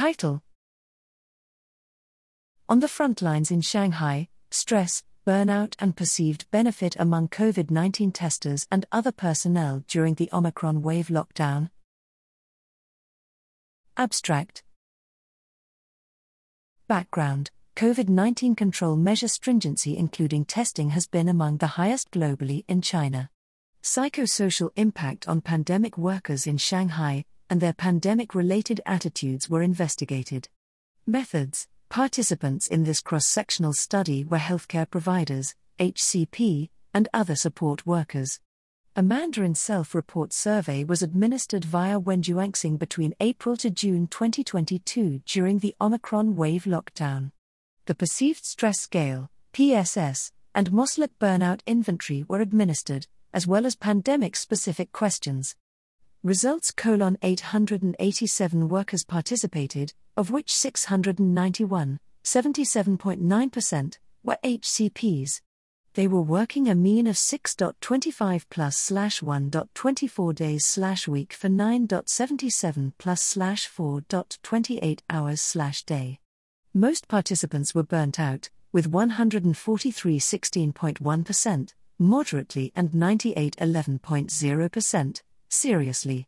Title On the front lines in Shanghai, stress, burnout, and perceived benefit among COVID 19 testers and other personnel during the Omicron wave lockdown. Abstract Background COVID 19 control measure stringency, including testing, has been among the highest globally in China. Psychosocial impact on pandemic workers in Shanghai and their pandemic related attitudes were investigated. Methods Participants in this cross sectional study were healthcare providers, HCP, and other support workers. A Mandarin self report survey was administered via Wenjuanxing between April to June 2022 during the Omicron wave lockdown. The Perceived Stress Scale, PSS, and Maslach Burnout Inventory were administered, as well as pandemic specific questions. Results colon 887 workers participated, of which 691, 77.9%, were HCPs. They were working a mean of 6.25 plus slash 1.24 days slash week for 9.77 plus slash 4.28 hours slash day. Most participants were burnt out, with 143 16.1%, moderately and 98 11.0%, seriously.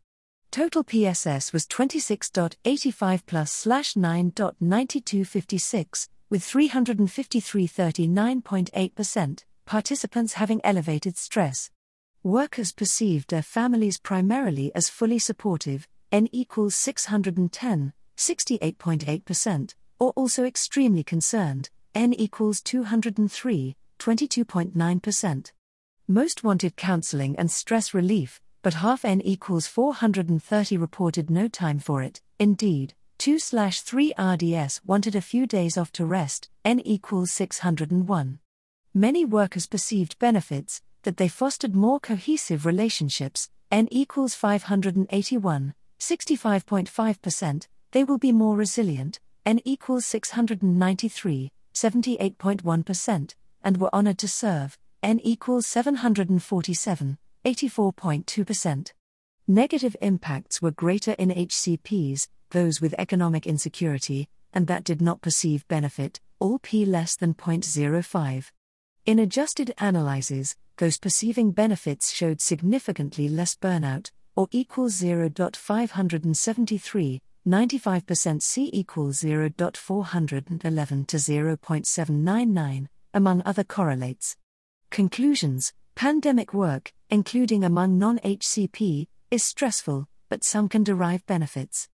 Total PSS was 26.85 plus slash 9.9256, with 353 39.8%, participants having elevated stress. Workers perceived their families primarily as fully supportive, N equals 610, 68.8%, or also extremely concerned, N equals 203, 22.9%. Most wanted counseling and stress relief, but half n equals 430 reported no time for it. Indeed, 2 3 RDS wanted a few days off to rest, n equals 601. Many workers perceived benefits, that they fostered more cohesive relationships, n equals 581, 65.5%, they will be more resilient, n equals 693, 78.1%, and were honored to serve, n equals 747, 84.2%. Negative impacts were greater in HCPs, those with economic insecurity, and that did not perceive benefit, all p less than 0.05. In adjusted analyses, those perceiving benefits showed significantly less burnout, or equals 0.573, 95% C equals 0.411 to 0.799, among other correlates. Conclusions Pandemic work, including among non HCP, is stressful, but some can derive benefits.